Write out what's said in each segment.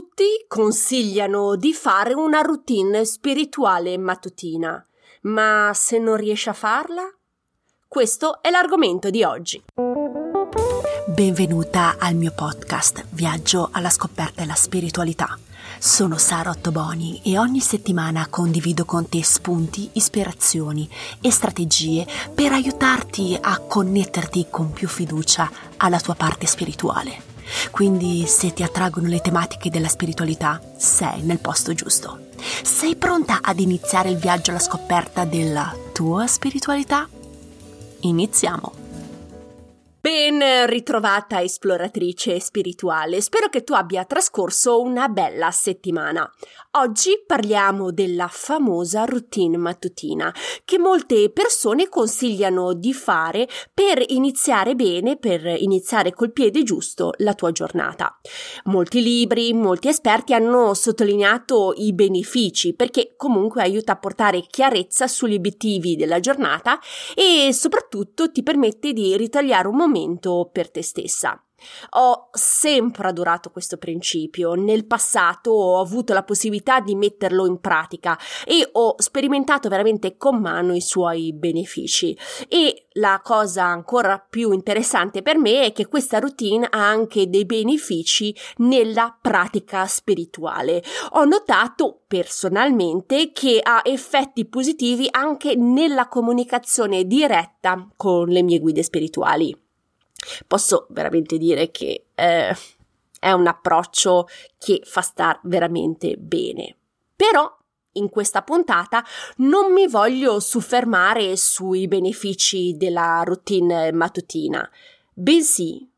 Tutti consigliano di fare una routine spirituale mattutina, ma se non riesci a farla? Questo è l'argomento di oggi. Benvenuta al mio podcast Viaggio alla scoperta della spiritualità. Sono Sara Ottoboni e ogni settimana condivido con te spunti, ispirazioni e strategie per aiutarti a connetterti con più fiducia alla tua parte spirituale. Quindi se ti attraggono le tematiche della spiritualità, sei nel posto giusto. Sei pronta ad iniziare il viaggio alla scoperta della tua spiritualità? Iniziamo! Ben ritrovata esploratrice spirituale, spero che tu abbia trascorso una bella settimana. Oggi parliamo della famosa routine mattutina che molte persone consigliano di fare per iniziare bene, per iniziare col piede giusto la tua giornata. Molti libri, molti esperti hanno sottolineato i benefici perché comunque aiuta a portare chiarezza sugli obiettivi della giornata e soprattutto ti permette di ritagliare un momento momento per te stessa. Ho sempre adorato questo principio, nel passato ho avuto la possibilità di metterlo in pratica e ho sperimentato veramente con mano i suoi benefici. E la cosa ancora più interessante per me è che questa routine ha anche dei benefici nella pratica spirituale. Ho notato personalmente che ha effetti positivi anche nella comunicazione diretta con le mie guide spirituali posso veramente dire che eh, è un approccio che fa star veramente bene. Però in questa puntata non mi voglio soffermare sui benefici della routine mattutina, bensì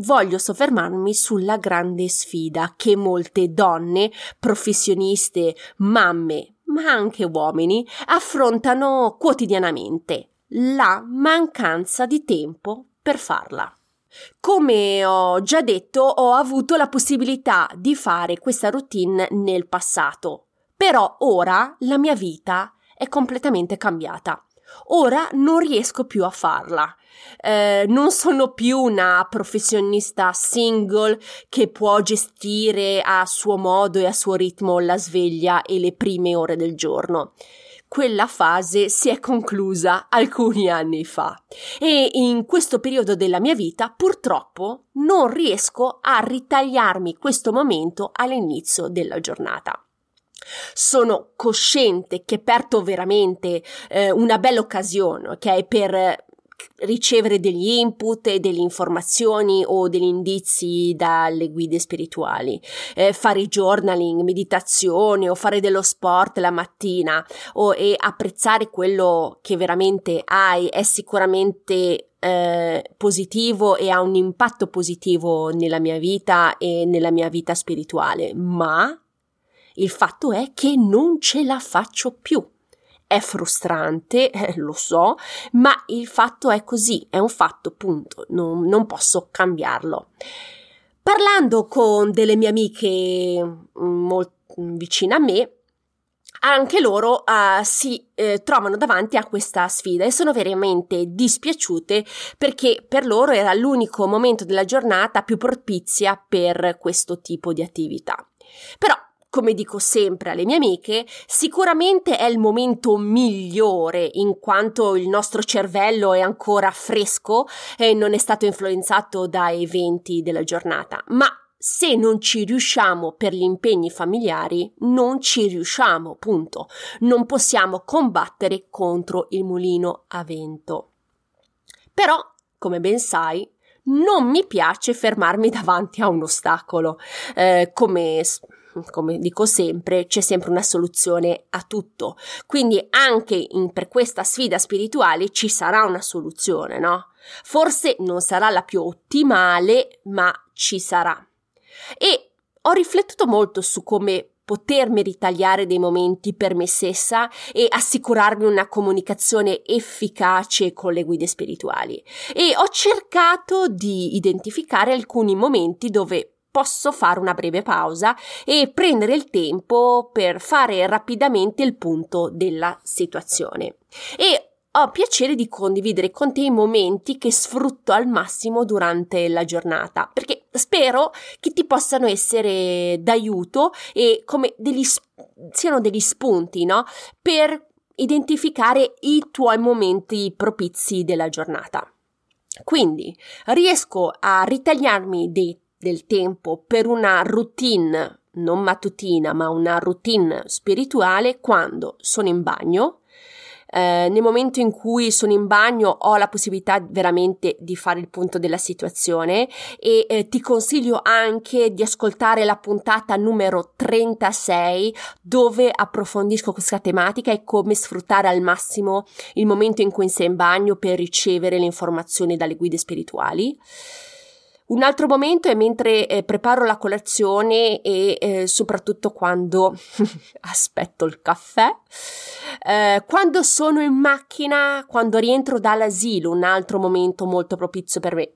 voglio soffermarmi sulla grande sfida che molte donne, professioniste, mamme, ma anche uomini affrontano quotidianamente, la mancanza di tempo per farla. Come ho già detto, ho avuto la possibilità di fare questa routine nel passato, però ora la mia vita è completamente cambiata. Ora non riesco più a farla. Eh, non sono più una professionista single che può gestire a suo modo e a suo ritmo la sveglia e le prime ore del giorno quella fase si è conclusa alcuni anni fa e in questo periodo della mia vita purtroppo non riesco a ritagliarmi questo momento all'inizio della giornata. Sono cosciente che perdo veramente eh, una bella occasione, ok, per ricevere degli input e delle informazioni o degli indizi dalle guide spirituali, eh, fare journaling, meditazione o fare dello sport la mattina o, e apprezzare quello che veramente hai è sicuramente eh, positivo e ha un impatto positivo nella mia vita e nella mia vita spirituale, ma il fatto è che non ce la faccio più è frustrante, eh, lo so, ma il fatto è così, è un fatto, punto, non, non posso cambiarlo. Parlando con delle mie amiche mm, molto vicine a me, anche loro uh, si eh, trovano davanti a questa sfida e sono veramente dispiaciute perché per loro era l'unico momento della giornata più propizia per questo tipo di attività. Però come dico sempre alle mie amiche, sicuramente è il momento migliore in quanto il nostro cervello è ancora fresco e non è stato influenzato da eventi della giornata, ma se non ci riusciamo per gli impegni familiari, non ci riusciamo, punto. Non possiamo combattere contro il mulino a vento. Però, come ben sai, non mi piace fermarmi davanti a un ostacolo, eh, come come dico sempre, c'è sempre una soluzione a tutto. Quindi anche in, per questa sfida spirituale ci sarà una soluzione, no? Forse non sarà la più ottimale, ma ci sarà. E ho riflettuto molto su come potermi ritagliare dei momenti per me stessa e assicurarmi una comunicazione efficace con le guide spirituali. E ho cercato di identificare alcuni momenti dove posso fare una breve pausa e prendere il tempo per fare rapidamente il punto della situazione. E ho piacere di condividere con te i momenti che sfrutto al massimo durante la giornata, perché spero che ti possano essere d'aiuto e come degli, siano degli spunti, no? Per identificare i tuoi momenti propizi della giornata. Quindi riesco a ritagliarmi dei, del tempo per una routine non mattutina, ma una routine spirituale quando sono in bagno, eh, nel momento in cui sono in bagno ho la possibilità veramente di fare il punto della situazione e eh, ti consiglio anche di ascoltare la puntata numero 36 dove approfondisco questa tematica e come sfruttare al massimo il momento in cui sei in bagno per ricevere le informazioni dalle guide spirituali. Un altro momento è mentre eh, preparo la colazione e eh, soprattutto quando aspetto il caffè, eh, quando sono in macchina, quando rientro dall'asilo, un altro momento molto propizio per me.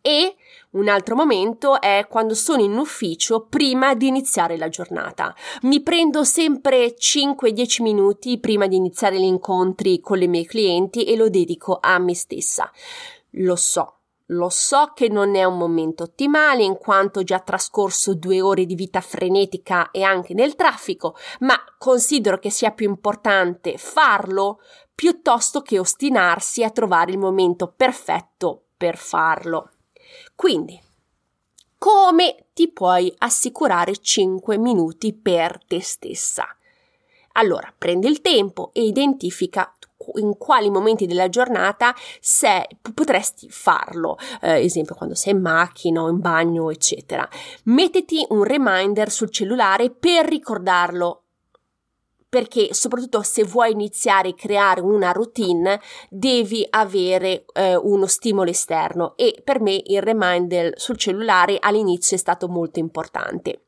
E un altro momento è quando sono in ufficio prima di iniziare la giornata. Mi prendo sempre 5-10 minuti prima di iniziare gli incontri con le mie clienti e lo dedico a me stessa. Lo so, lo so che non è un momento ottimale in quanto ho già trascorso due ore di vita frenetica e anche nel traffico, ma considero che sia più importante farlo piuttosto che ostinarsi a trovare il momento perfetto per farlo. Quindi, come ti puoi assicurare 5 minuti per te stessa? Allora, prendi il tempo e identifica in quali momenti della giornata se potresti farlo, eh, esempio quando sei in macchina o in bagno, eccetera. Mettiti un reminder sul cellulare per ricordarlo perché soprattutto se vuoi iniziare a creare una routine devi avere eh, uno stimolo esterno e per me il reminder sul cellulare all'inizio è stato molto importante.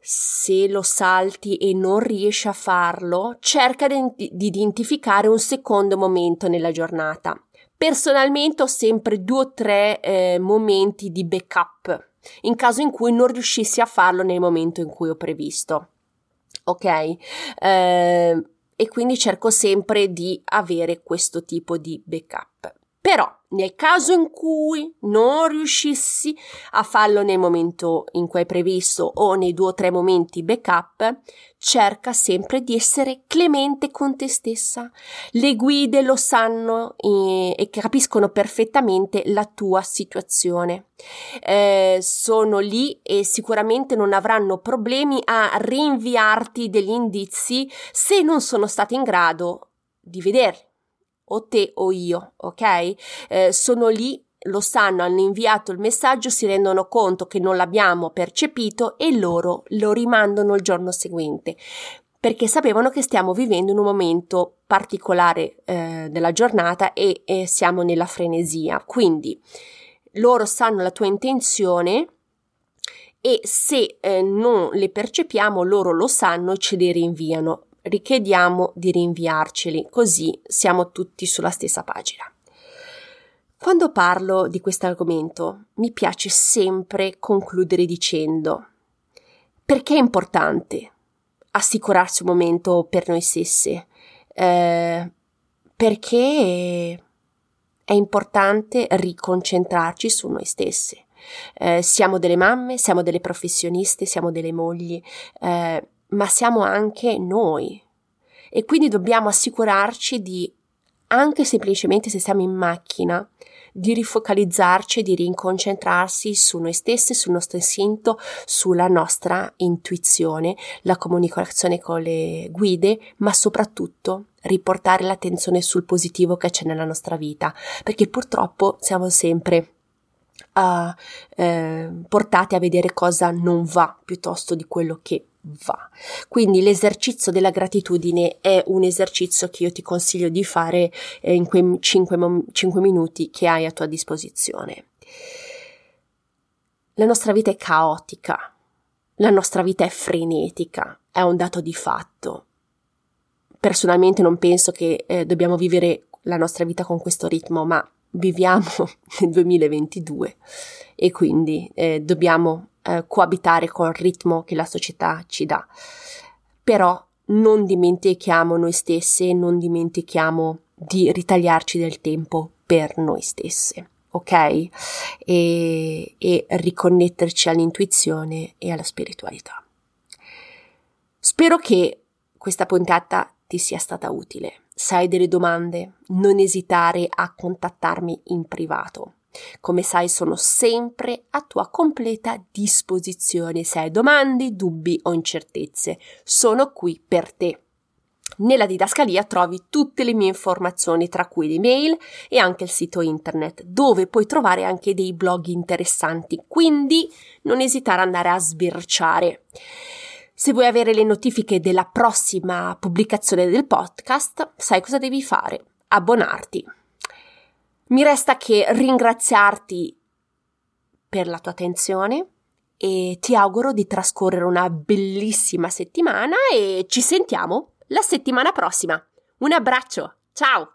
Se lo salti e non riesci a farlo, cerca di identificare un secondo momento nella giornata. Personalmente ho sempre due o tre eh, momenti di backup in caso in cui non riuscissi a farlo nel momento in cui ho previsto. Ok? Eh, e quindi cerco sempre di avere questo tipo di backup. Però nel caso in cui non riuscissi a farlo nel momento in cui è previsto o nei due o tre momenti backup, cerca sempre di essere clemente con te stessa. Le guide lo sanno e, e capiscono perfettamente la tua situazione. Eh, sono lì e sicuramente non avranno problemi a rinviarti degli indizi se non sono stati in grado di vederli o te o io, ok? Eh, sono lì, lo sanno, hanno inviato il messaggio, si rendono conto che non l'abbiamo percepito e loro lo rimandano il giorno seguente perché sapevano che stiamo vivendo in un momento particolare eh, della giornata e, e siamo nella frenesia. Quindi loro sanno la tua intenzione e se eh, non le percepiamo loro lo sanno e ce le rinviano richiediamo di rinviarceli, così siamo tutti sulla stessa pagina. Quando parlo di questo argomento mi piace sempre concludere dicendo perché è importante assicurarsi un momento per noi stessi? Eh, perché è importante riconcentrarci su noi stessi. Eh, siamo delle mamme, siamo delle professioniste, siamo delle mogli. Eh, ma siamo anche noi. E quindi dobbiamo assicurarci di, anche semplicemente se siamo in macchina, di rifocalizzarci, di rinconcentrarsi su noi stessi, sul nostro istinto, sulla nostra intuizione, la comunicazione con le guide, ma soprattutto riportare l'attenzione sul positivo che c'è nella nostra vita, perché purtroppo siamo sempre uh, eh, portati a vedere cosa non va piuttosto di quello che va. Quindi l'esercizio della gratitudine è un esercizio che io ti consiglio di fare eh, in quei 5, 5 minuti che hai a tua disposizione. La nostra vita è caotica, la nostra vita è frenetica, è un dato di fatto. Personalmente non penso che eh, dobbiamo vivere la nostra vita con questo ritmo, ma viviamo nel 2022 e quindi eh, dobbiamo eh, coabitare col ritmo che la società ci dà. Però non dimentichiamo noi stessi, non dimentichiamo di ritagliarci del tempo per noi stesse, ok? E, e riconnetterci all'intuizione e alla spiritualità. Spero che questa puntata ti sia stata utile. Se hai delle domande, non esitare a contattarmi in privato. Come sai, sono sempre a tua completa disposizione. Se hai domande, dubbi o incertezze, sono qui per te. Nella didascalia trovi tutte le mie informazioni, tra cui l'email e anche il sito internet, dove puoi trovare anche dei blog interessanti, quindi non esitare ad andare a sbirciare. Se vuoi avere le notifiche della prossima pubblicazione del podcast, sai cosa devi fare? Abbonarti. Mi resta che ringraziarti per la tua attenzione e ti auguro di trascorrere una bellissima settimana e ci sentiamo la settimana prossima. Un abbraccio, ciao!